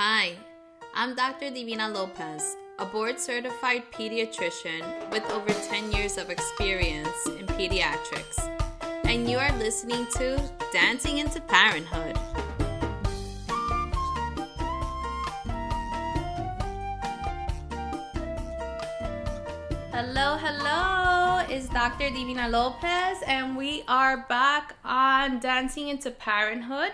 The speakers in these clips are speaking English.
Hi, I'm Dr. Divina Lopez, a board certified pediatrician with over 10 years of experience in pediatrics, and you are listening to Dancing into Parenthood. Hello, hello, it's Dr. Divina Lopez, and we are back on Dancing into Parenthood.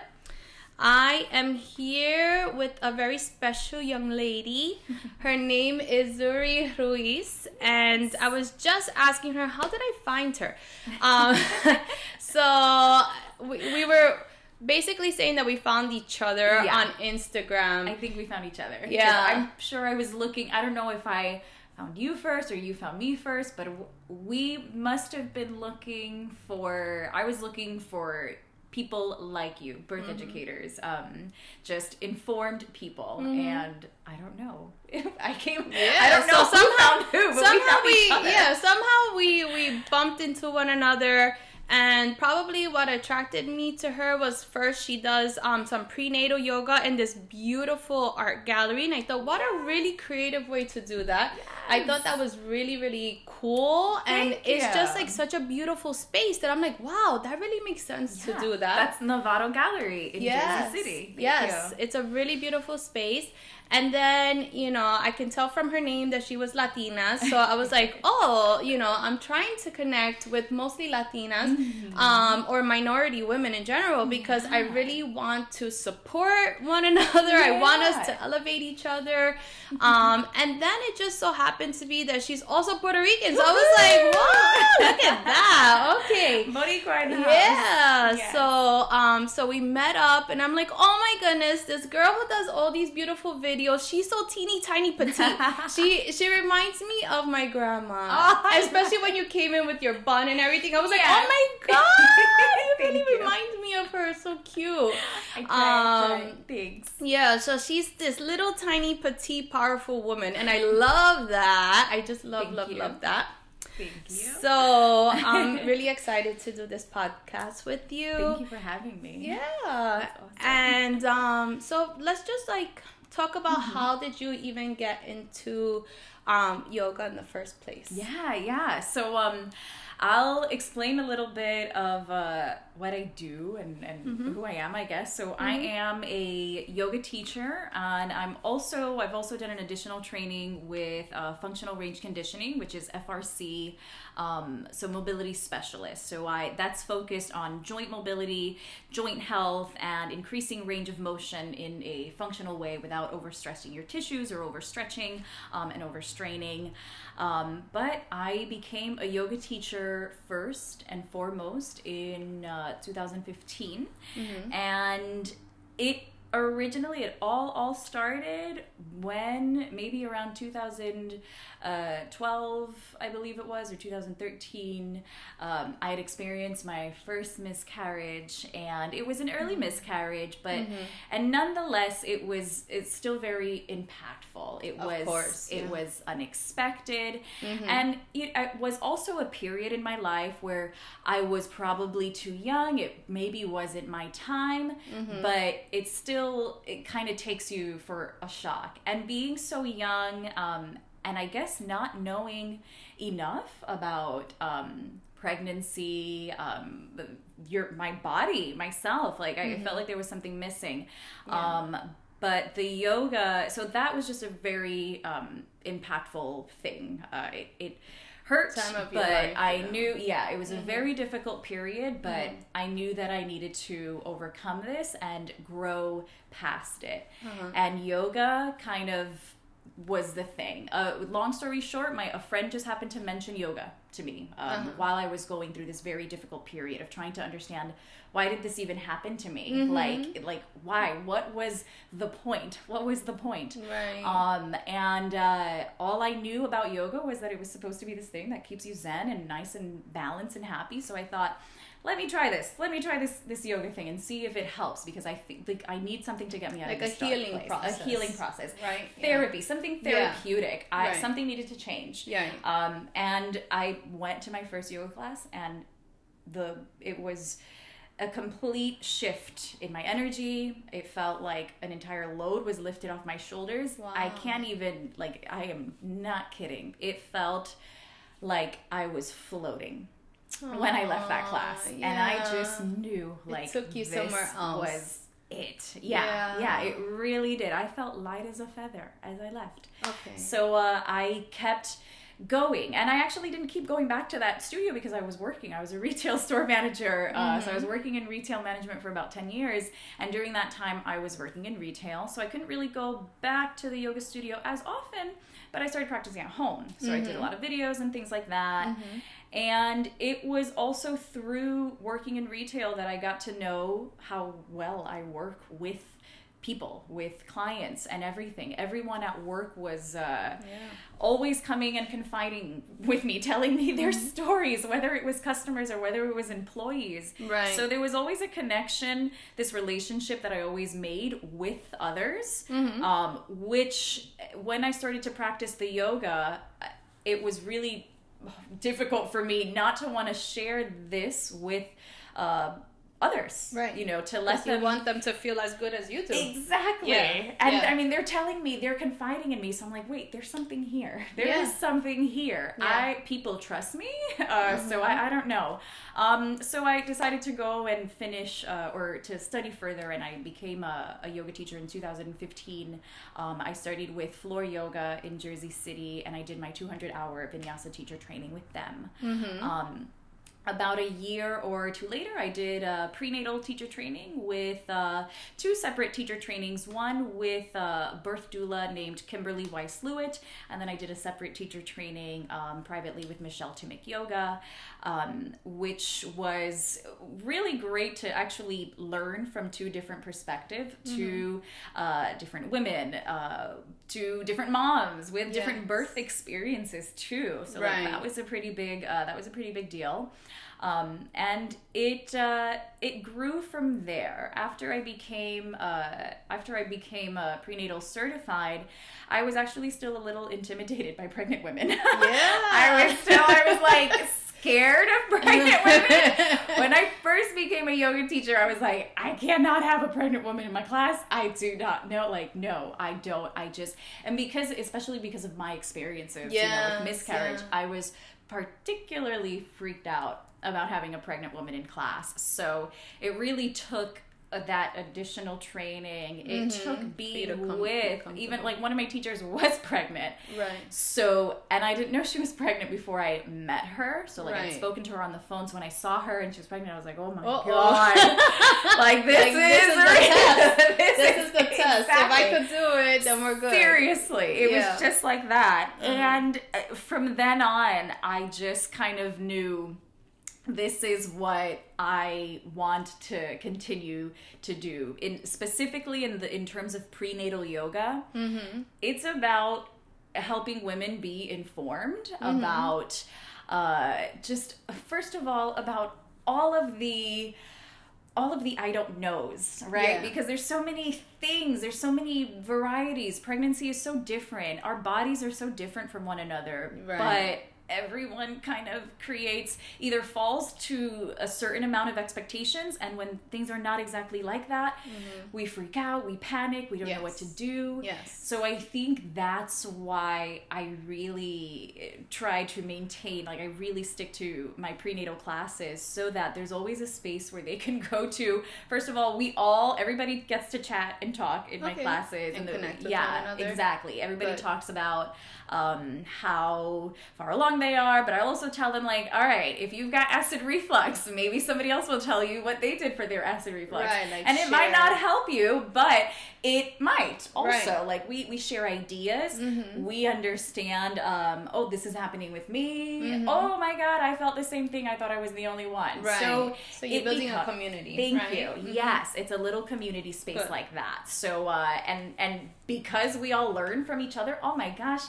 I am here with a very special young lady. Her name is Zuri Ruiz, and I was just asking her, how did I find her? Um, so we, we were basically saying that we found each other Yeah. on Instagram. I think we found each other. Yeah. I'm sure I was looking. I don't know if I found you first or you found me first, but we must have been looking for. I was looking for people like you, birth Mm-hmm. educators, um, just informed people, and I don't know. I came. Yeah, I don't know so somehow- found who, we somehow found we, yeah somehow we we bumped into one another and probably what attracted me to her was first she does um some prenatal yoga in this beautiful art gallery and i thought what a really creative way to do that i thought that was really really cool and Thank it's just like such a beautiful space that i'm like wow that really makes sense to do that That's Novado Gallery in yes. Jersey City. Thank yes, you. it's a really beautiful space. And then, you know, I can tell from her name that she was Latina. So I was like, oh, you know, I'm trying to connect with mostly Latinas Mm-hmm. um, or minority women in general because I really want to support one another. I want us to elevate each other. Um, and then it just so happened to be that she's also Puerto Rican. So I was like, whoa, look at that. Okay. Boricua in the. Yeah. Yes. So um so we met up and I'm like, "Oh my goodness, this girl who does all these beautiful videos, she's so teeny tiny petite. she she reminds me of my grandma. Oh, Especially when you came in with your bun and everything. I was like. "Oh my god, you really you. remind me of her. So cute." I tried, Um. Thanks. Yeah, so she's this little tiny petite powerful woman and I love that. I just love Thank love you. love that. Thank you. So I'm really excited to do this podcast with you. Thank you for having me. Yeah. awesome. And um, so let's just like talk about Mm-hmm. how did you even get into um, yoga in the first place? Yeah, yeah. So um I'll explain a little bit of uh, what I do and, and Mm-hmm. who I am, I guess. So I am a yoga teacher, and I'm also I've also done an additional training with uh, functional range conditioning, which is FRC, um, so mobility specialist. So I that's focused on joint mobility, joint health, and increasing range of motion in a functional way without overstressing your tissues or overstretching um, and overstraining. Um, but I became a yoga teacher first and foremost in uh, Uh, 2015, mm-hmm. and it originally it all all started when maybe around 2012 i believe it was or 2013 um, i had experienced my first miscarriage and it was an early mm-hmm. miscarriage but mm-hmm. and nonetheless it was it's still very impactful. It Of was course, it was unexpected. Mm-hmm. And it, it was also a period in my life where i was probably too young. It maybe wasn't my time but it's still it kind of takes you for a shock. And being so young um, and i guess not knowing enough about um, pregnancy um, your my body myself like I felt like there was something missing. Um, but the yoga so that was just a very um, impactful thing. Uh, it, it hurt Time of your but life, i yeah. Mm-hmm. knew yeah it was a very difficult period but i knew that i needed to overcome this and grow past it Uh-huh. and yoga kind of was the thing uh, long story short my a friend just happened to mention yoga to me um, Uh-huh. while i was going through this very difficult period of trying to understand why did this even happen to me Mm-hmm. like like why what was the point what was the point Right. um, and uh, all I knew about yoga was that it was supposed to be this thing that keeps you zen and nice and balanced and happy. So I thought, let me try this. Let me try this this yoga thing and see if it helps because I think like I need something to get me out Like of this a healing place. process. a healing process, Right, yeah. Therapy, something Yeah. therapeutic. I, Right. Something needed to change. Yeah. Um, and I went to my first yoga class and the it was a complete shift in my energy. It felt like an entire load was lifted off my shoulders. Wow. I can't even like I am not kidding. It felt like I was floating when I left that class. Aw, And I just knew like took you this somewhere else. was it. Yeah, Yeah. yeah. it really did. I felt light as a feather as I left. Okay. So uh, I kept going and i actually didn't keep going back to that studio because i was working i was a retail store manager uh, so i was working in retail management for about 10 years and during that time i was working in retail so i couldn't really go back to the yoga studio as often but i started practicing at home so i did a lot of videos and things like that and it was also through working in retail that i got to know how well i work with people with clients and everything everyone at work was uh, always coming and confiding with me telling me their stories whether it was customers or whether it was employees Right. so there was always a connection this relationship that i always made with others Mm-hmm. um, which when i started to practice the yoga it was really difficult for me not to want to share this with uh, others Right. you know to let you them want them to feel as good as you do. Exactly. Yeah, And yeah. I mean, they're telling me, they're confiding in me. So I'm like, wait, there's something here. There is Yeah. something here. Yeah. Mm-hmm. I people trust me. Uh, So I, I don't know. Um, so I decided to go and finish uh, or to study further, and I became a, a yoga teacher in 2015. Um, I started with Floor Yoga in Jersey City, and I did my 200 hour vinyasa teacher training with them. Mm-hmm. Um, about a year or two later, I did a prenatal teacher training with uh, two separate teacher trainings. One with a birth doula named Kimberly Weiss Lewitt, and then I did a separate teacher training um, privately with Michelle Timmick Yoga, um, which was really great to actually learn from two different perspectives, two uh, different women, uh, two different moms with different birth experiences too. So like, that was a pretty big uh, that was a pretty big deal. Um, and it uh, it grew from there. After I became uh, after I became uh, prenatal certified, I was actually still a little intimidated by pregnant women. Yeah, I was still I was like scared of pregnant women. when I first became a yoga teacher, I was like, I cannot have a pregnant woman in my class. I do not know. Like, no, I don't. I just and because especially because of my experiences, you know, with miscarriage, yeah. I was particularly freaked out about having a pregnant woman in class. So it really took that additional training. It took you being to come- with even like one of my teachers was pregnant. Right. So, and I didn't know she was pregnant before I met her. So, like, I'd spoken to her on the phone. So, when I saw her and she was pregnant, I was like, oh my Uh-oh. God. like, this, Like, is, this is the test. This is the test. If I could do it, then we're good. Seriously, it Yeah. was just like that. Uh-huh. And uh, from then on, I just kind of knew this is what I want to continue to do. In specifically in the in terms of prenatal yoga, Mm-hmm. it's about helping women be informed Mm-hmm. about uh, just first of all about all of the all of the I don't knows, right? Yeah. Because there's so many things, there's so many varieties. Pregnancy is so different. Our bodies are so different from one another. Right. But everyone kind of creates either falls to a certain amount of expectations and when things are not exactly like that, we freak out, we panic, we don't know what to do. Yes. So I think that's why I really eh, try to maintain, like, I really stick to my prenatal classes so that there's always a space where they can go to. First of all, we all, everybody gets to chat and talk in my classes. And the- connect with yeah, one another. exactly. Everybody Good. talks about um, how far along they are, but I'll also tell them, like, all right, if you've got acid reflux, maybe somebody else will tell you what they did for their acid reflux. Right, like and it might not help you, but it might also. Right. Mm-hmm. Like, we, we share ideas, we understand, um, oh, this is happening with me. Oh my God, I felt the same thing. I thought I was the only one. Mm-hmm. Right. So, So you're building a community, Thank right? you. Mhm. Yes, it's a little community space Good. like that. So, uh, and and because we all learn from each other, oh my gosh,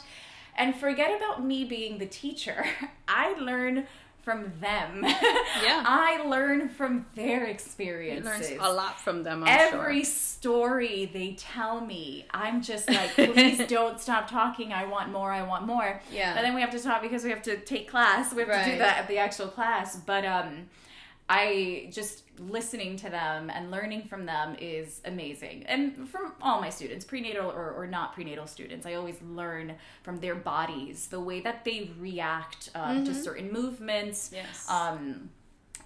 and forget about me being the teacher. I learn from them. Yeah. I learn from their experiences. learn a lot from them. I'm Every sure. story they tell me, I'm just like, please don't stop talking. I want more. I want more. Yeah. But then we have to stop because we have to take class. We have to do that at the actual class. But um, I just listening to them and learning from them is amazing. And from all my students, prenatal or, or not prenatal students, I always learn from their bodies, the way that they react um, to certain movements. Yes. Um,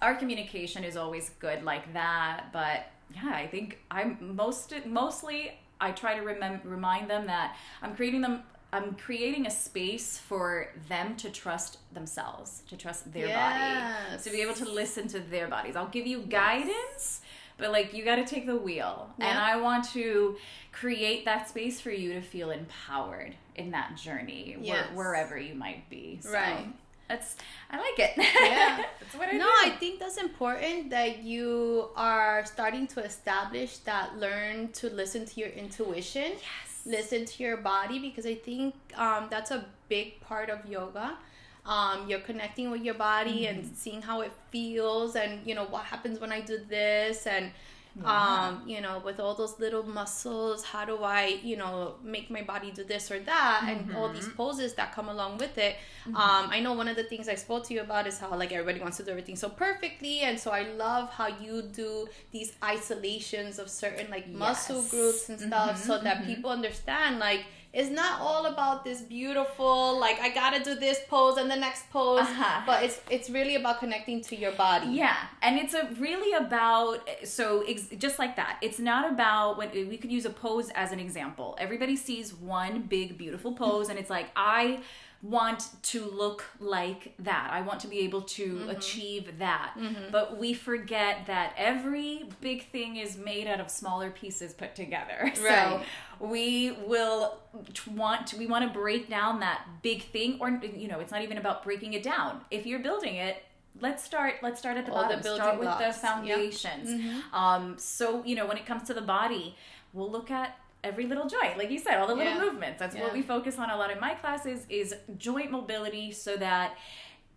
our communication is always good like that, but yeah, I think I'm most mostly I try to remem- remind them that I'm creating them I'm creating a space for them to trust themselves, to trust their body, to be able to listen to their bodies. I'll give you guidance, but like you got to take the wheel. And I want to create that space for you to feel empowered in that journey, where, Yes. wherever you might be. So Right. That's I like it. Yeah. that's what I no, do. I think that's important that you are starting to establish that learn to listen to your intuition. Yes. Listen to your body because I think um, that's a big part of yoga. Um, you're connecting with your body Mm-hmm. and seeing how it feels, and you know what happens when I do this, and Yeah. um, you know, with all those little muscles, how do I, you know, make my body do this or that, and all these Mm-hmm. poses that come along with it. Um, I know one of the things I spoke to you about is how like everybody wants to do everything so perfectly, and so I love how you do these isolations of certain like muscle Yes. groups and stuff, so that people understand like. It's not all about this beautiful, like I gotta do this pose and the next pose, Uh-huh. but it's it's really about connecting to your body. Yeah, and it's a really about so ex, just like that. It's not about when we could use a pose as an example. Everybody sees one big beautiful pose, and it's like I want to look like that. I want to be able to Mm-hmm. achieve that. But we forget that every big thing is made out of smaller pieces put together. So Right. We will t- want to, we want to break down that big thing or you know, it's not even about breaking it down. If you're building it, let's start let's start at the All the bottom. building start with blocks. the Yep. foundations. Um so, you know, when it comes to the body, we'll look at every little joint like you said all the little Yeah. movements that's what we focus on a lot in my classes is joint mobility so that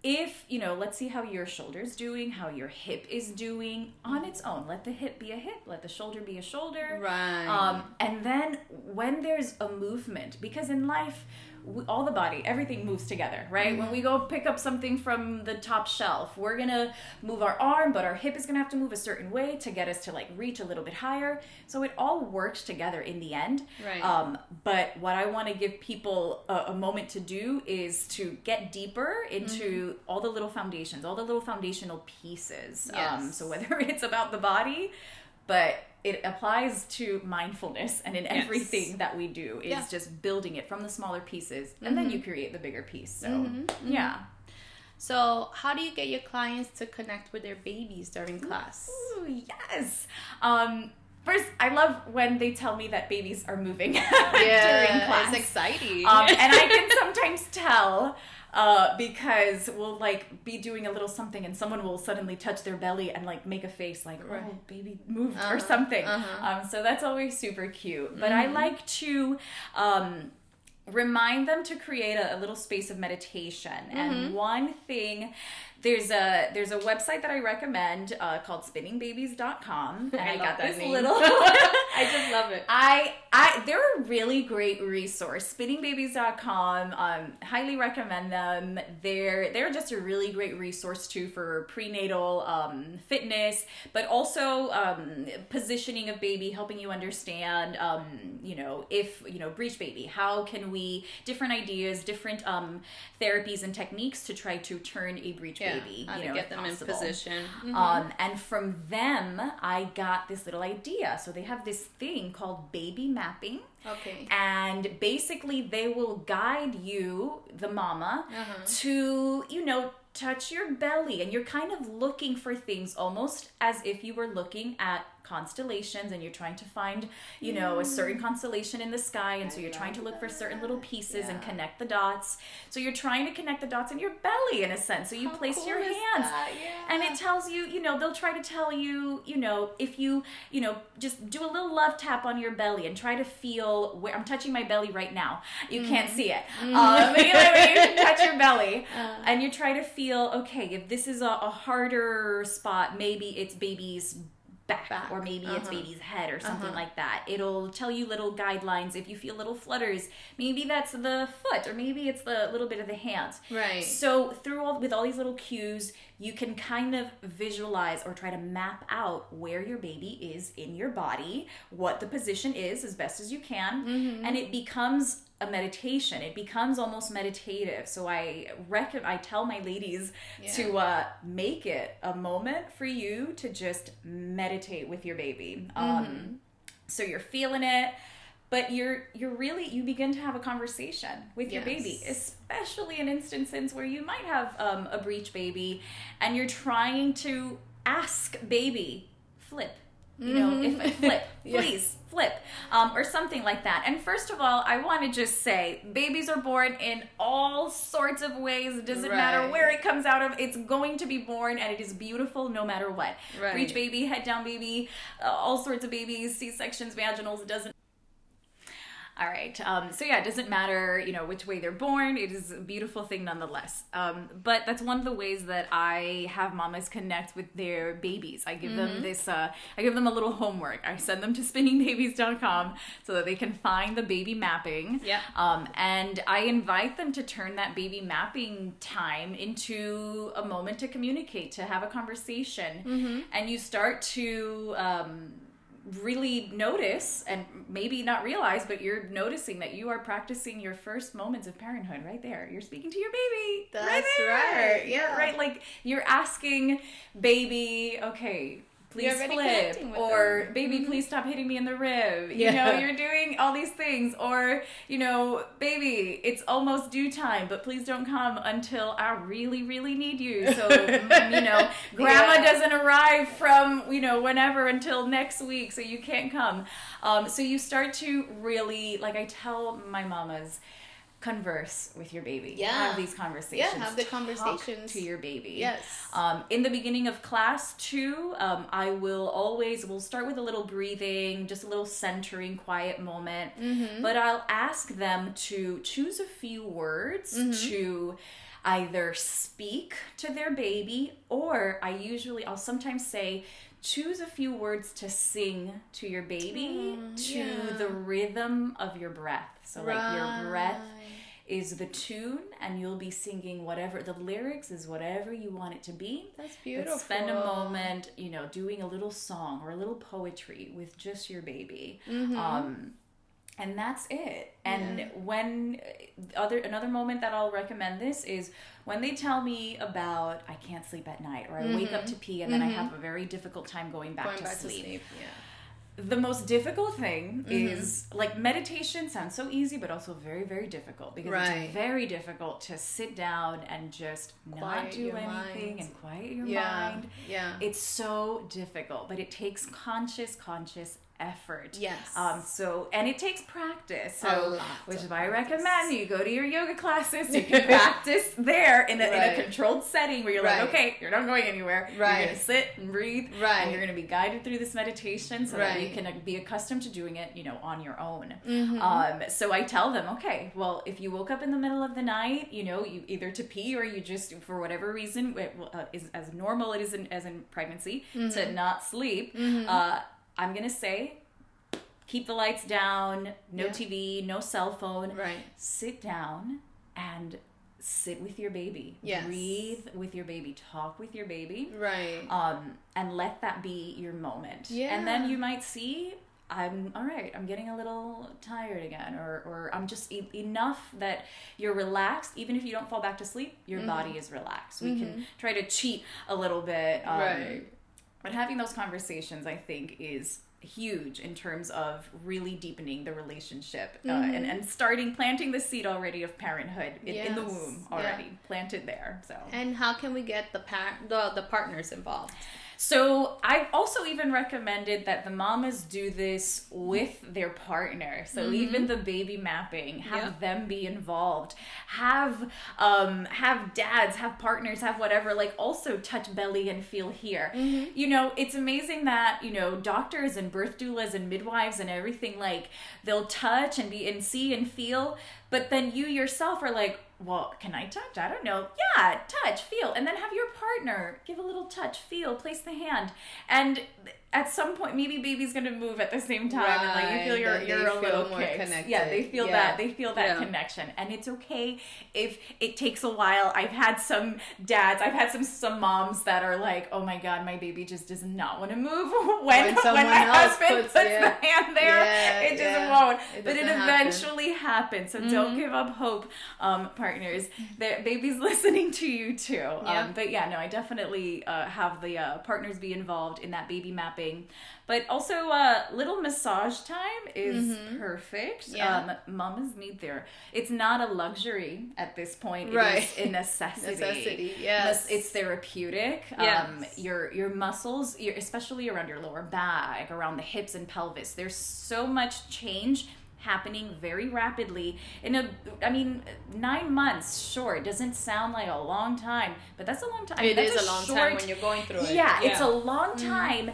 if you know let's see how your shoulder's doing how your hip is doing on its own. Let the hip be a hip. Let the shoulder be a shoulder. Right. um, and then when there's a movement, because in life, we, all the body, everything moves together, right? When we go pick up something from the top shelf, we're gonna move our arm, but our hip is gonna have to move a certain way to get us to like reach a little bit higher. So it all works together in the end. Right. Um, but what I want to give people a, a moment to do is to get deeper into all the little foundations, all the little foundational pieces. Um, Yes. so whether it's about the body, but it applies to mindfulness and in Yes. everything that we do is Yeah. Mm-hmm. just building it from the smaller pieces and then you create the bigger piece so yeah So, how do you get your clients to connect with their babies during class? Ooh, yes um first i love when they tell me that babies are moving during class it's exciting. um, and I can sometimes tell uh, because we'll like be doing a little something and someone will suddenly touch their belly and like make a face like Right. oh baby moved Uh-huh, or something uh-huh. um, so that's always super cute but i like to um, remind them to create a, a little space of meditation and one thing there's a there's a website that i recommend uh, called spinningbabies.com and I i, love got this name. little I just love it. I I they're a really great resource. Spinningbabies.com. Um, highly recommend them. They're they're just a really great resource too for prenatal um, fitness, but also um, positioning of baby, helping you understand. Um, you know, if you know breech baby, how can we different ideas, different um, therapies and techniques to try to turn a breech Yeah, baby. how you know, get them in possible. position. Um, and from them, I got this little idea. So they have this thing called baby mapping. Okay. And basically, they will guide you, the mama, Uh-huh. to, you know, touch your belly. And you're kind of looking for things almost as if you were looking at constellations and you're trying to find, you know, a certain constellation in the sky. And so you're trying to look for certain little pieces and connect the dots. So you're trying to connect the dots in your belly in a sense. So you How place cool your hands? Yeah. and it tells you you know they'll try to tell you you know if you you know just do a little love tap on your belly and try to feel where i'm touching my belly right now you can't see it um, but you, know, you touch your belly Uh. and you try to feel okay if this is a, a harder spot maybe it's baby's back, Back, or maybe it's uh-huh. baby's head or something Uh-huh. like that. It'll tell you little guidelines if you feel little flutters. Maybe that's the foot, or maybe it's the little bit of the hands. Right. So through all with all these little cues, you can kind of visualize or try to map out where your baby is in your body, what the position is as best as you can, Mm-hmm. and it becomes a meditation. It becomes almost meditative. So I reckon I tell my ladies to uh, make it a moment for you to just meditate with your baby. Um, Mm-hmm. so you're feeling it but you're you're really you begin to have a conversation with your baby especially in instances where you might have um, a breech baby and you're trying to ask baby flip you know if I flip Yeah. please flip um, or something like that. And first of all i want to just say babies are born in all sorts of ways. It doesn't matter where it comes out of it's going to be born and it is beautiful no matter what. Right. baby head down baby uh, all sorts of babies c-sections vaginals it doesn't all right. Um, so yeah, it doesn't matter, you know, which way they're born. It is a beautiful thing nonetheless. Um, but that's one of the ways that I have mamas connect with their babies. I give them this. Uh, I give them a little homework. I send them to spinningbabies.com so that they can find the baby mapping. Yeah. Um, and I invite them to turn that baby mapping time into a moment to communicate, to have a conversation, and you start to. Really notice and maybe not realize, but you're noticing that you are practicing your first moments of parenthood right there. You're speaking to your baby. right That's right, Yeah, yeah. right. Like you're asking baby, okay. Please flip, or them. baby, Mhm. please stop hitting me in the rib. You Yeah. know, you're doing all these things, or you know, baby, it's almost due time, but please don't come until I really, really need you. So, you know, grandma Yeah. doesn't arrive from you know whenever until next week, so you can't come. Um, so you start to really, like I tell my mamas, converse with your baby. Yeah. have these conversations. Yeah, have the conversations. to your baby. Yes. Um, in the beginning of class too, um, I will always we'll start with a little breathing, just a little centering, quiet moment. Mm-hmm. But I'll ask them to choose a few words Mm-hmm. to either speak to their baby, or I usually I'll sometimes say. Choose a few words to sing to your baby Mm, to yeah. the rhythm of your breath. So, like your breath is the tune and you'll be singing whatever the lyrics is whatever you want it to be That's but beautiful. spend a moment you know doing a little song or a little poetry with just your baby Mm-hmm. um and that's it and when uh, other another moment that i'll recommend this is when they tell me about i can't sleep at night or i wake up to pee and then i have a very difficult time going back, Mm-hmm. Going to, back sleep. to sleep. Yeah. The most difficult thing Mm-hmm. is like meditation sounds so easy but also very very difficult because Right. it's very difficult to sit down and just not do anything mind. and quiet your Yeah. mind Yeah. it's so difficult but it takes conscious conscious effort Yes. um so and it takes practice so which is why i recommend you go to your yoga classes you can practice there in a, in a controlled setting where you're Right. like okay you're not going anywhere Right. you're gonna sit and breathe Right. and you're gonna be guided through this meditation so that you can uh, be accustomed to doing it you know on your own Mm-hmm. um so i tell them okay well if you woke up in the middle of the night you know you either to pee or you just for whatever reason it uh, is as normal it is in, as in pregnancy Mm-hmm. to not sleep uh i'm gonna say keep the lights down no Yeah. tv no cell phone Right. sit down and sit with your baby Yes. breathe with your baby talk with your baby Right. um, and let that be your moment. Yeah. And then you might see, I'm all right. I'm getting a little tired again, or or I'm just e- enough that you're relaxed. Even if you don't fall back to sleep, your Mm-hmm. body is relaxed. We can try to cheat a little bit, um, Right. But having those conversations, I think, is huge in terms of really deepening the relationship uh, Mm-hmm. and, and starting planting the seed already of parenthood in, in the Yes. womb Yeah. already planted there so And how can we get the par- the the partners involved? So I've also even recommended that the mamas do this with their partner. So even the baby mapping, have Mm-hmm. Them be involved. Have um have dads, have partners, have whatever, like also touch belly and feel here. Mm-hmm. You know, it's amazing that, you know, doctors and birth doulas and midwives and everything like they'll touch and be and see and feel, but then you yourself are like, well, can I touch? I don't know. Yeah, touch, feel, and then have your partner give a little touch, feel, place the hand. And at some point maybe baby's gonna move at the same time right. and like you feel Then you're they a feel little more kicks. connected. Yeah, they feel Yeah. that they feel that Yeah. connection. And it's okay if it takes a while. I've had some dads, I've had some some moms that are like, Oh my god, my baby just does not want to move when When when, my husband puts- puts, yeah. the hand there. It just won't. It but it doesn't happen. eventually happens. So don't give up hope, um, partners. The baby's listening to you too. Um, but yeah, no, I definitely uh, have the uh, partners be involved in that baby mapping. But also, uh, little massage time is perfect. Mm-hmm. Yeah. Um, Mama's need there. It's not a luxury at this point. It Right. is a necessity. Necessity, yes. It's therapeutic. Yes. Um, your your muscles, your, especially around your lower back, around the hips and pelvis. There's so much change happening very rapidly in a i mean nine months sure it doesn't sound like a long time but that's a long time I mean, It is a long time when you're going through it. yeah, it's a Yeah. Mm-hmm. long time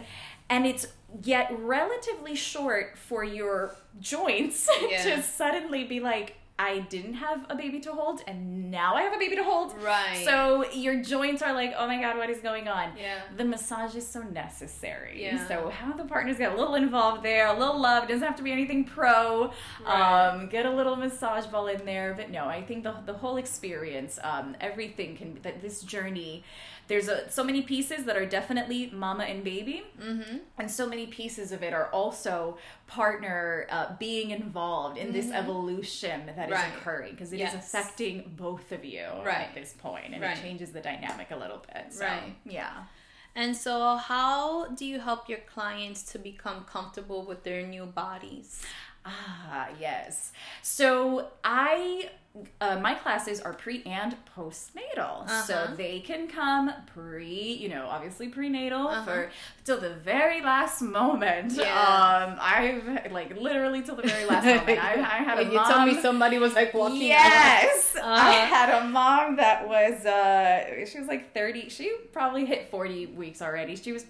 and it's yet relatively short for your joints Yeah. to suddenly be like I didn't have a baby to hold and now I have a baby to hold. Right. So your joints are like, "Oh my god, what is going on?" Yeah. The massage is so necessary. Yeah. So have the partners get a little involved there, a little love. It doesn't have to be anything pro. Right. Um, get a little massage ball in there. But no, I think the the whole experience, um, everything can that this journey. There's a, so many pieces that are definitely mama and baby, mm-hmm. and so many pieces of it are also partner uh, being involved in this evolution that is Mm-hmm. Right. occurring because it is Yes. affecting both of you Right. at this point, and Right. it changes the dynamic a little bit. So, Right. Yeah. And so, how do you help your clients to become comfortable with their new bodies? Ah, yes. So I, uh, my classes are pre and postnatal, so Uh-huh. they can come pre, you know, obviously prenatal Uh-huh. for till the very last moment. Yeah. Um, I've like literally till the very last moment. I, I had a When you mom. told me somebody was like walking Yes. I Uh-huh. had a mom that was uh she was like 30. She probably hit 40 weeks already. She was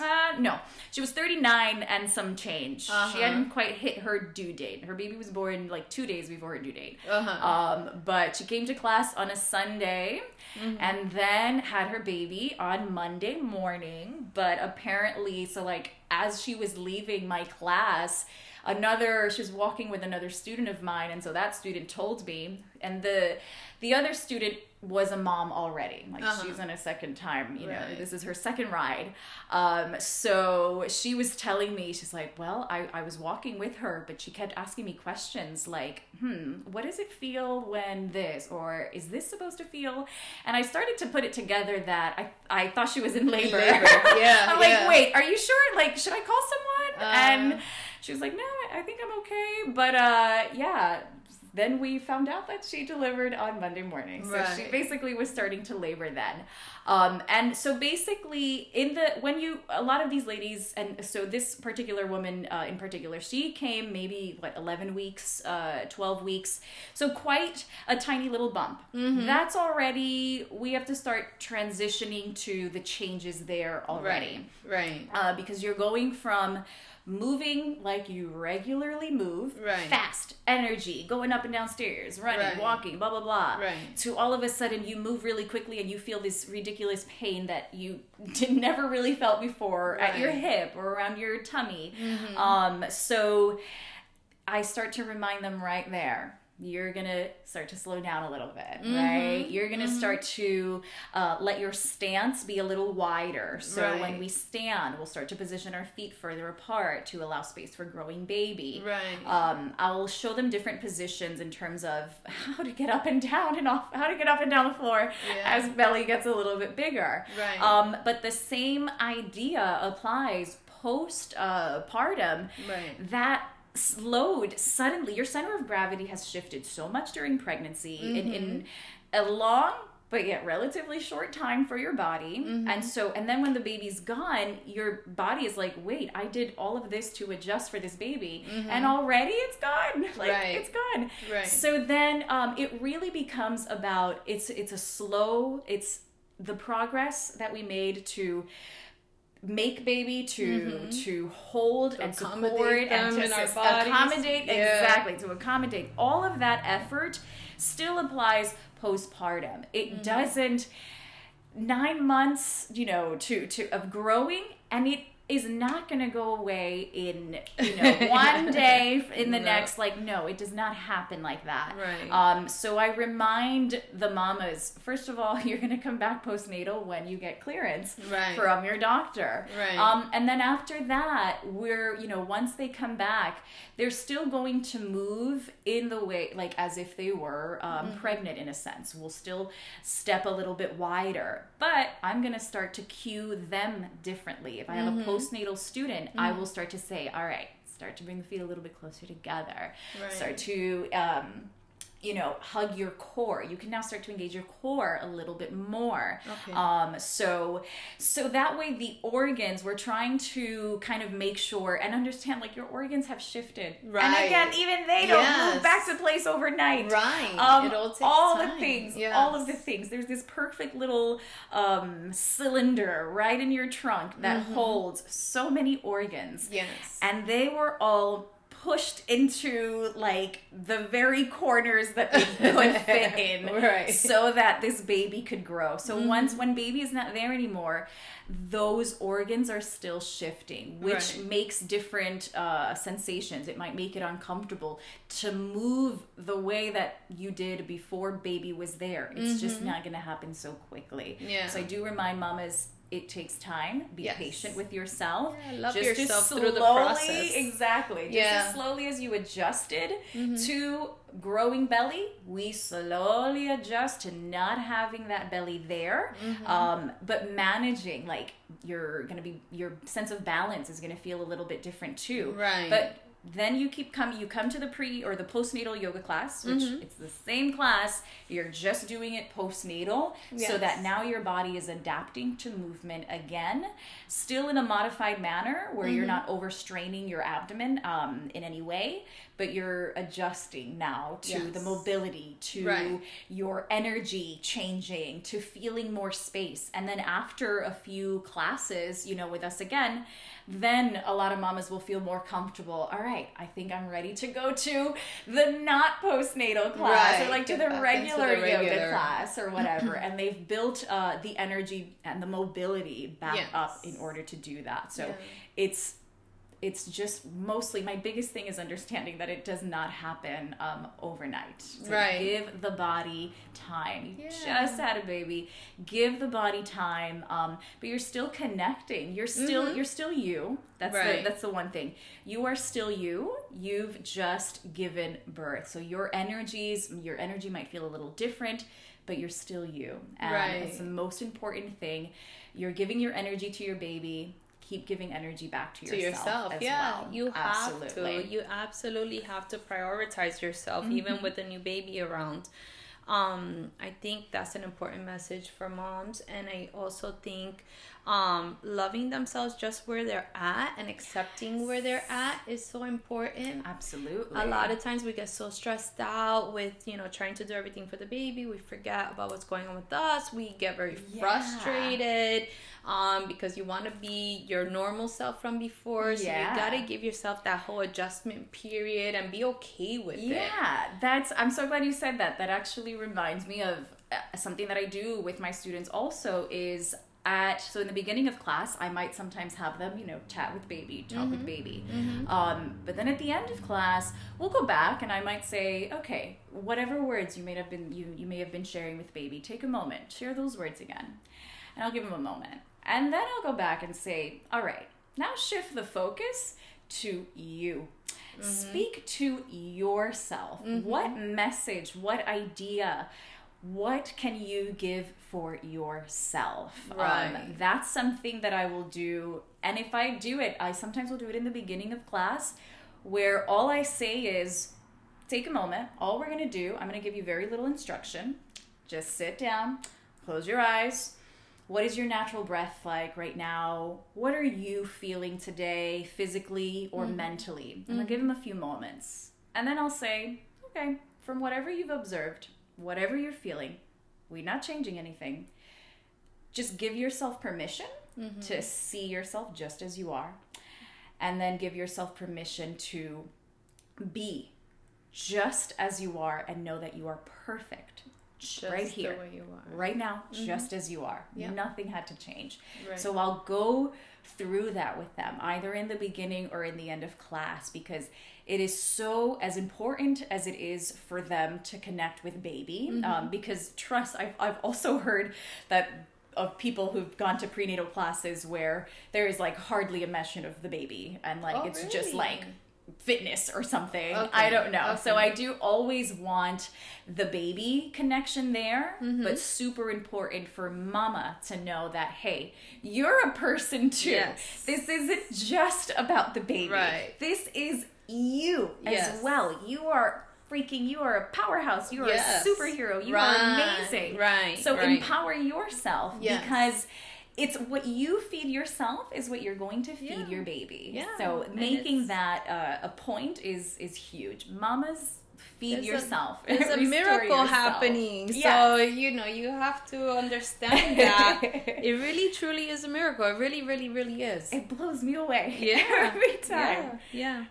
uh no. She was 39 and some change. Uh-huh. She hadn't quite hit her due date. Her baby was born like 2 days before her due date. Uh-huh. Um but she came to class on a Sunday Mm-hmm. and then had her baby on Monday morning, but apparently so like as she was leaving my class, another she was walking with another student of mine and so that student told me and the the other student was a mom already. Like Uh-huh. she's in a second time you know this is her second ride. Um so she was telling me she's like well I, I was walking with her but she kept asking me questions like hmm what does it feel when this or is this supposed to feel? And i started to put it together that i i thought she was in labor, Labor, yeah, i'm like wait are you sure? Like should i call someone? Uh. and she was like, "No, I I think I'm okay." But uh, yeah, then we found out that she delivered on Monday morning, so she basically was starting to labor then. Um, and so basically, in the when you a lot of these ladies, and so this particular woman uh, in particular, she came maybe what 11 weeks, uh, 12 weeks, so quite a tiny little bump. Mm-hmm. That's already we have to start transitioning to the changes there already Right. Right. uh, because you're going from moving like you regularly move, Right. fast energy, going up and down stairs, running, Right. walking, blah blah blah, Right. to all of a sudden you move really quickly and you feel this ridiculous pain that you did never really felt before at your hip or around your tummy. Mm-hmm. Um, so I start to remind them right there. You're gonna start to slow down a little bit, Mm-hmm. right? You're gonna start to uh, let your stance be a little wider. So when we stand, we'll start to position our feet further apart to allow space for growing baby. Right. Um, I'll show them different positions in terms of how to get up and down and off, how to get up and down the floor Yeah. as belly gets a little bit bigger. Right. Um, but the same idea applies post uh, partum Right. that slowed suddenly your center of gravity has shifted so much during pregnancy in, in mm-hmm. a long but yet relatively short time for your body. Mm-hmm. And so and then when the baby's gone your body is like wait i did all of this to adjust for this baby mm-hmm. and already it's gone. Like Right. it's gone. Right. so then um, it really becomes about it's it's a slow it's the progress that we made to make baby to to hold and Mm-hmm. support and to in our sus- bodies. accommodate Yeah. exactly to accommodate all of that effort still applies postpartum it Mm-hmm. doesn't nine months you know to to of growing and it is not going to go away in you know one day in the No. next like no it does not happen like that Right. um so i remind the mamas first of all you're going to come back postnatal when you get clearance Right. from your doctor Right. um and then after that we're you know once they come back they're still going to move in the way like as if they were um, Mm-hmm. pregnant in a sense we'll still step a little bit wider but i'm going to start to cue them differently if i have Mm-hmm. a postnatal student i will start to say all right start to bring the feet a little bit closer together Right. start to um, you know hug your core you can now start to engage your core a little bit more Okay. um so so that way the organs we're trying to kind of make sure and understand like your organs have shifted Right. and again even they don't Yes. move back to place overnight Right. um, It all takes all the things Yes. all of the things there's this perfect little um cylinder right in your trunk that Mm-hmm. holds so many organs Yes. and they were all pushed into like the very corners that they could fit in Right. so that this baby could grow so once when baby is not there anymore those organs are still shifting which Right. makes different uh, sensations it might make it uncomfortable to move the way that you did before baby was there it's just not going to happen so quickly Yeah. so i do remind mamas it takes time be Yes. patient with yourself Yeah, love just yourself through the slowly- process. Exactly. Just Yeah. Mm-hmm. as slowly as you adjusted to growing belly, we slowly adjust to not having that belly there. Mm-hmm. Um, but managing, like you're gonna be your sense of balance is gonna feel a little bit different too. Right. But then you keep coming you come to the pre or the postnatal yoga class which Mm-hmm. it's the same class you're just doing it postnatal so that now your body is adapting to movement again still in a modified manner where you're Mm-hmm. not overstraining your abdomen um, in any way but you're adjusting now to the mobility to Right. your energy changing to feeling more space and then after a few classes you know with us again then a lot of mamas will feel more comfortable all right i think i'm ready to go to the not postnatal class Right, or like to the back into regular, yoga class or whatever and they've built uh, the energy and the mobility back Yes. up in order to do that so Yeah. it's it's just mostly my biggest thing is understanding that it does not happen um, overnight. So Right. Give the body time. You Yeah. just had a baby. Give the body time. Um, but you're still connecting. You're still you're still you. That's Mm-hmm. Right. the, that's the one thing. You are still you. You've just given birth. So your energies, your energy might feel a little different, but you're still you. And Right. it's the most important thing. You're giving your energy to your baby. Keep giving energy back to, to yourself. yourself. as yeah, well. you have Absolutely. to. You absolutely have to prioritize yourself, Mm-hmm. even with a new baby around. Um, I think that's an important message for moms, and I also think um, loving themselves just where they're at and accepting where they're at is so important. Absolutely. A lot of times we get so stressed out with, you know, trying to do everything for the baby. We forget about what's going on with us. We get very Yeah. frustrated um, because you want to be your normal self from before. So Yeah. you got to give yourself that whole adjustment period and be okay with it. Yeah, that's. I'm so glad you said that. That actually reminds me of uh, something that I do with my students. Also, is at so in the beginning of class, I might sometimes have them, you know, chat with baby, talk Mm-hmm. with baby. Um, but then at the end of class, we'll go back and I might say, okay, whatever words you may have been you you may have been sharing with baby, take a moment, share those words again, and I'll give them a moment, and then I'll go back and say, all right, now shift the focus to you. Speak to yourself. What message, what idea, what can you give for yourself? Um, Right. that's something that I will do. And if I do it, I sometimes will do it in the beginning of class where all I say is take a moment. All we're going to do, I'm going to give you very little instruction. Just sit down, close your eyes. What is your natural breath like right now? What are you feeling today, physically or mentally? And I'll give them a few moments. And then I'll say, okay, from whatever you've observed, whatever you're feeling, we're not changing anything. Just give yourself permission mm-hmm. to see yourself just as you are. And then give yourself permission to be just as you are and know that you are perfect Just right here, way you are. right now, mm-hmm. just as you are. Yeah. Nothing had to change. Right. So I'll go through that with them, either in the beginning or in the end of class, because it is so as important as it is for them to connect with baby. Mm-hmm. Um, because trust, I've, I've also heard that of people who've gone to prenatal classes where there is like hardly a mention of the baby and like Oh, it's just like fitness or something. Okay, I don't know. So. I do always want the baby connection there, Mm-hmm. but super important for mama to know that hey, you're a person too. Yes. This isn't just about the baby. Right. This is you Yes. as well. You are freaking you are a powerhouse. You are Yes. a superhero. You Right, are amazing. right, So right. empower yourself Yes. because it's what you feed yourself is what you're going to feed Yeah. your baby. Yeah, So making that uh, a point is is huge. Mamas feed a- yourself. There's a miracle yourself. happening. So, you know, you have to understand that it really truly is a miracle. It really, really, really is. It blows me away Yeah. every time. Yeah. yeah.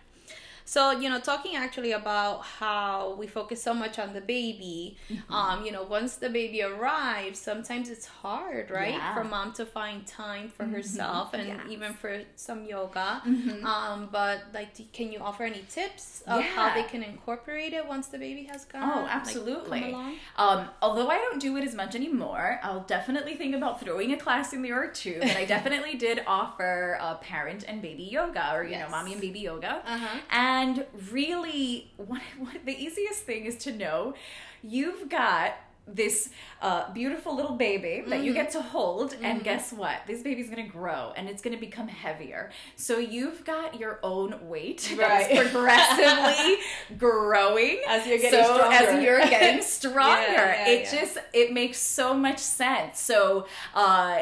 So, you know, talking actually about how we focus so much on the baby, Mm-hmm. um, you know, once the baby arrives, sometimes it's hard, right? Yeah. Mm-hmm. For mom to find time for herself and Yes. Mm-hmm. even for some yoga. Um, but like, can you offer any tips of how they can incorporate it once the baby has gone? Oh, like, absolutely. along? um, although I don't do it as much anymore, I'll definitely think about throwing a class in there or two. But I definitely did offer uh, parent and baby yoga, or you Yes. know, mommy and baby yoga. Uh-huh. And really, what, what the easiest thing is to know you've got this uh, beautiful little baby that Mm-hmm. you get to hold and guess what this baby's gonna grow and it's gonna become heavier so you've got your own weight that's progressively growing As you're getting so as stronger. you're getting stronger Yeah, yeah, it yeah. just it makes so much sense so uh,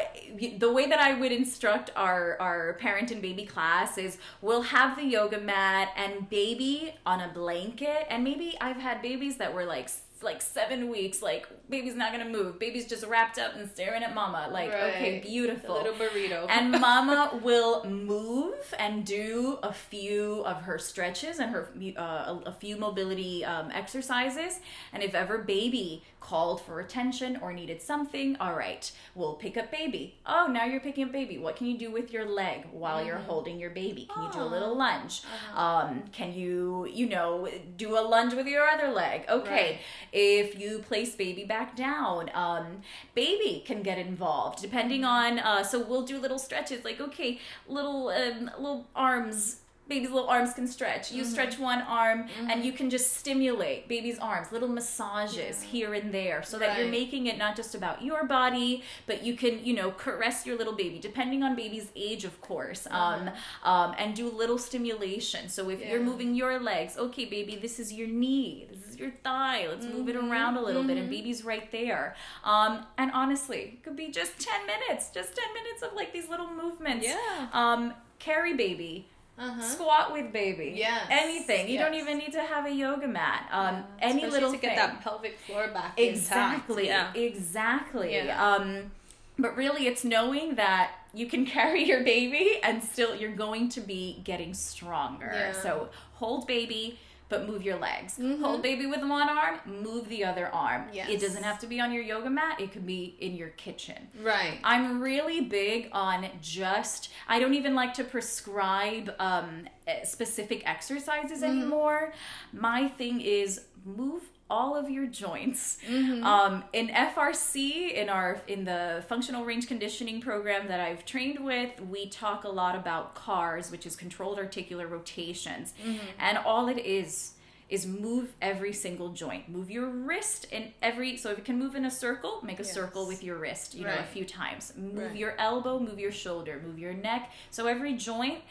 the way that i would instruct our our parent and baby class is we'll have the yoga mat and baby on a blanket and maybe i've had babies that were like like seven weeks like baby's not gonna move. Baby's just wrapped up and staring at mama. Like okay beautiful. The little burrito. and mama will move and do a few of her stretches and her uh, a, a few mobility um, exercises. And if ever baby called for attention or needed something all right we'll pick up baby. Oh now you're picking up baby. What can you do with your leg while you're holding your baby? Can you do a little lunge? Um, can you you know do a lunge with your other leg? Okay if you place baby back down um, baby can get involved depending on uh, so we'll do little stretches like okay little um, little arms baby's little arms can stretch. You stretch one arm and you can just stimulate baby's arms little massages here and there so that you're making it not just about your body but you can you know caress your little baby depending on baby's age of course um, um, and do little stimulation. So if you're moving your legs okay baby this is your knee this is your thigh let's move it around a little bit and baby's right there. Um, and honestly it could be just 10 minutes just 10 minutes of like these little movements. Yeah. um, carry baby Uh-huh. squat with baby. Yes, anything. You don't even need to have a yoga mat. Um, any Especially little to get thing. that pelvic floor back exactly. Intact. Yeah. exactly. Yeah. um but really it's knowing that you can carry your baby and still you're going to be getting stronger. Yeah. so hold baby but move your legs Mhm. hold baby with one arm move the other arm Yes. it doesn't have to be on your yoga mat it could be in your kitchen Right. I'm really big on just, I don't even like to prescribe um, eh, specific exercises Mm-hmm. anymore. My thing is move all of your joints. Mm-hmm. Um, in FRC, in our in the functional range conditioning program that I've trained with, we talk a lot about CARS, which is controlled articular rotations, Mm-hmm. and all it is is move every single joint. Move your wrist in every so if you can move in a circle, make a Yes. circle with your wrist, you know, a few times. Move Right. your elbow, move your shoulder, move your neck. So every joint,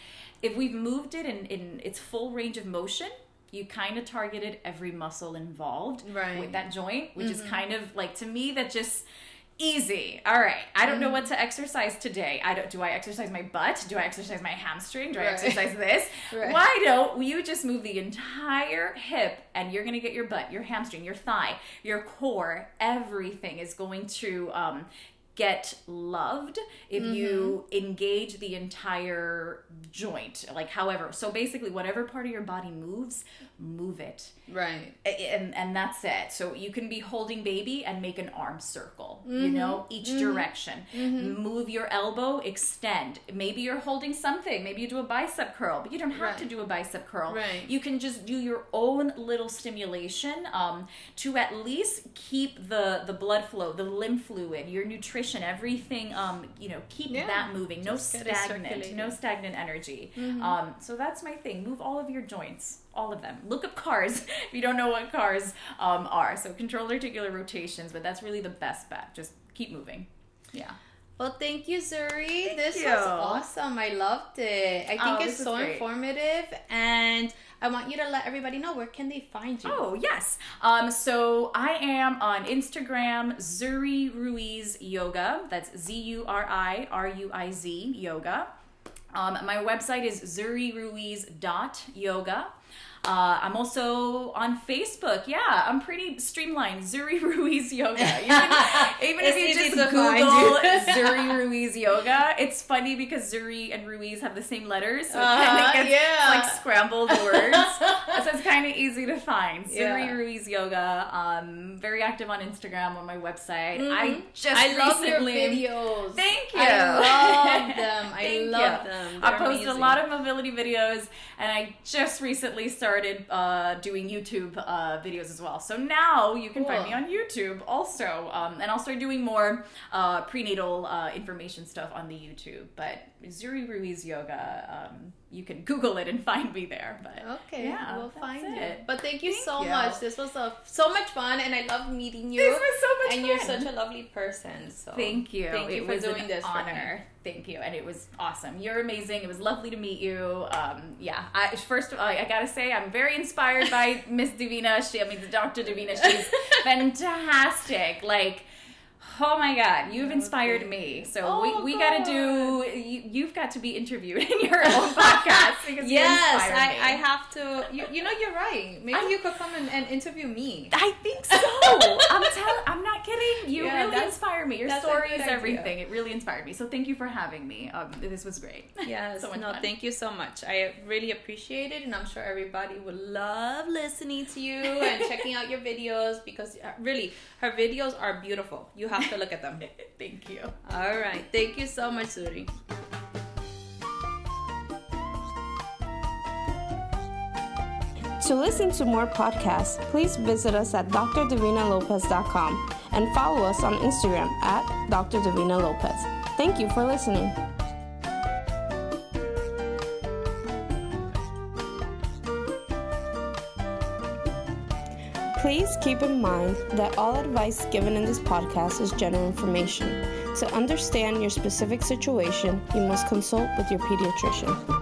if we've moved it in, in its full range of motion, you kind of targeted every muscle involved Right. with that joint, which Mm-hmm. is kind of like to me that just easy. All right. I don't know Mm-hmm. what to exercise today. I don't do I exercise my butt? Do I exercise my hamstring? Do I Right. exercise this? Right. Why don't you just move the entire hip and you're going to get your butt, your hamstring, your thigh, your core, everything is going to um get loved if you Mm-hmm. engage the entire joint like however so basically whatever part of your body moves move it. Right. And and that's it. So you can be holding baby and make an arm circle, you Mm-hmm. know, each direction. Move your elbow, extend. Maybe you're holding something. Maybe you do a bicep curl, but you don't have Right. to do a bicep curl. Right. You can just do your own little stimulation um, to at least keep the the blood flow, the lymph fluid, your nutrition, everything. Um, you know, keep Yeah. that moving. No Just stagnant. No stagnant energy. Mm-hmm. Um, so that's my thing. Move all of your joints, all of them. Look up cars if you don't know what cars um, are. So control articular rotations, but that's really the best bet. Just keep moving. Yeah. Well, thank you, Zuri. Thank this you. was awesome. I loved it. I think Oh, it's so great. informative, and I want you to let everybody know where can they find you. Oh yes. Um, so I am on Instagram, Zuri Ruiz Yoga. That's Z U R I R U I Z Yoga. Um, my website is zuriruiz.yoga. Uh, I'm also on Facebook. Yeah, I'm pretty streamlined. Zuri Ruiz Yoga. Can- even if you just Google. Zuri Ruiz Yoga, it's funny because Zuri and Ruiz have the same letters, so of gets yeah. like scrambled words. so it's kind of easy to find. Zuri Yeah. Ruiz Yoga. Um, very active on Instagram on my website. I just Mm-hmm. I love your recently- videos. Thank you. I love them. I love you. them. I They're posted a amazing. lot of mobility videos, and I just recently started uh, doing YouTube uh, videos as well. So now you can find me on YouTube also, um, and I'll start doing more uh, prenatal uh, information stuff on the YouTube. But Zuri Ruiz Yoga, um, you can Google it and find me there. But Okay, yeah, we'll find it. it. But thank you Thank so you. much. This was a, so much fun, and I love meeting you. This was so much and you're such a lovely person. So Thank you. Thank you it for was doing an this for me. honor. Thank you, and it was awesome. You're amazing. It was lovely to meet you. Um, yeah, I, first I, I gotta say I'm very inspired by Miss Davina. She, I mean, the Dr. Davina. She's fantastic. Like. Oh my God, you've inspired me. So Oh, we, we got to do. You, you've got to be interviewed in your own podcast because Yes, I. I have to. You, you know, you're right. Maybe I- you could come and, and interview me. I think so. I'm telling. I'm not kidding. You Yeah, really inspire me. Your story is everything. It really inspired me. So thank you for having me. Um, this was great. Yes, so no, fun. thank you so much. I really appreciate it, and I'm sure everybody would love listening to you and checking out your videos because uh, really, her videos are beautiful. You have to look at them. thank you. All right, thank you so much, Zuri. To listen to more podcasts, please visit us at drdavinalopez.com and follow us on Instagram at Dr. Lopez. Thank you for listening. Please keep in mind that all advice given in this podcast is general information. To understand your specific situation, you must consult with your pediatrician.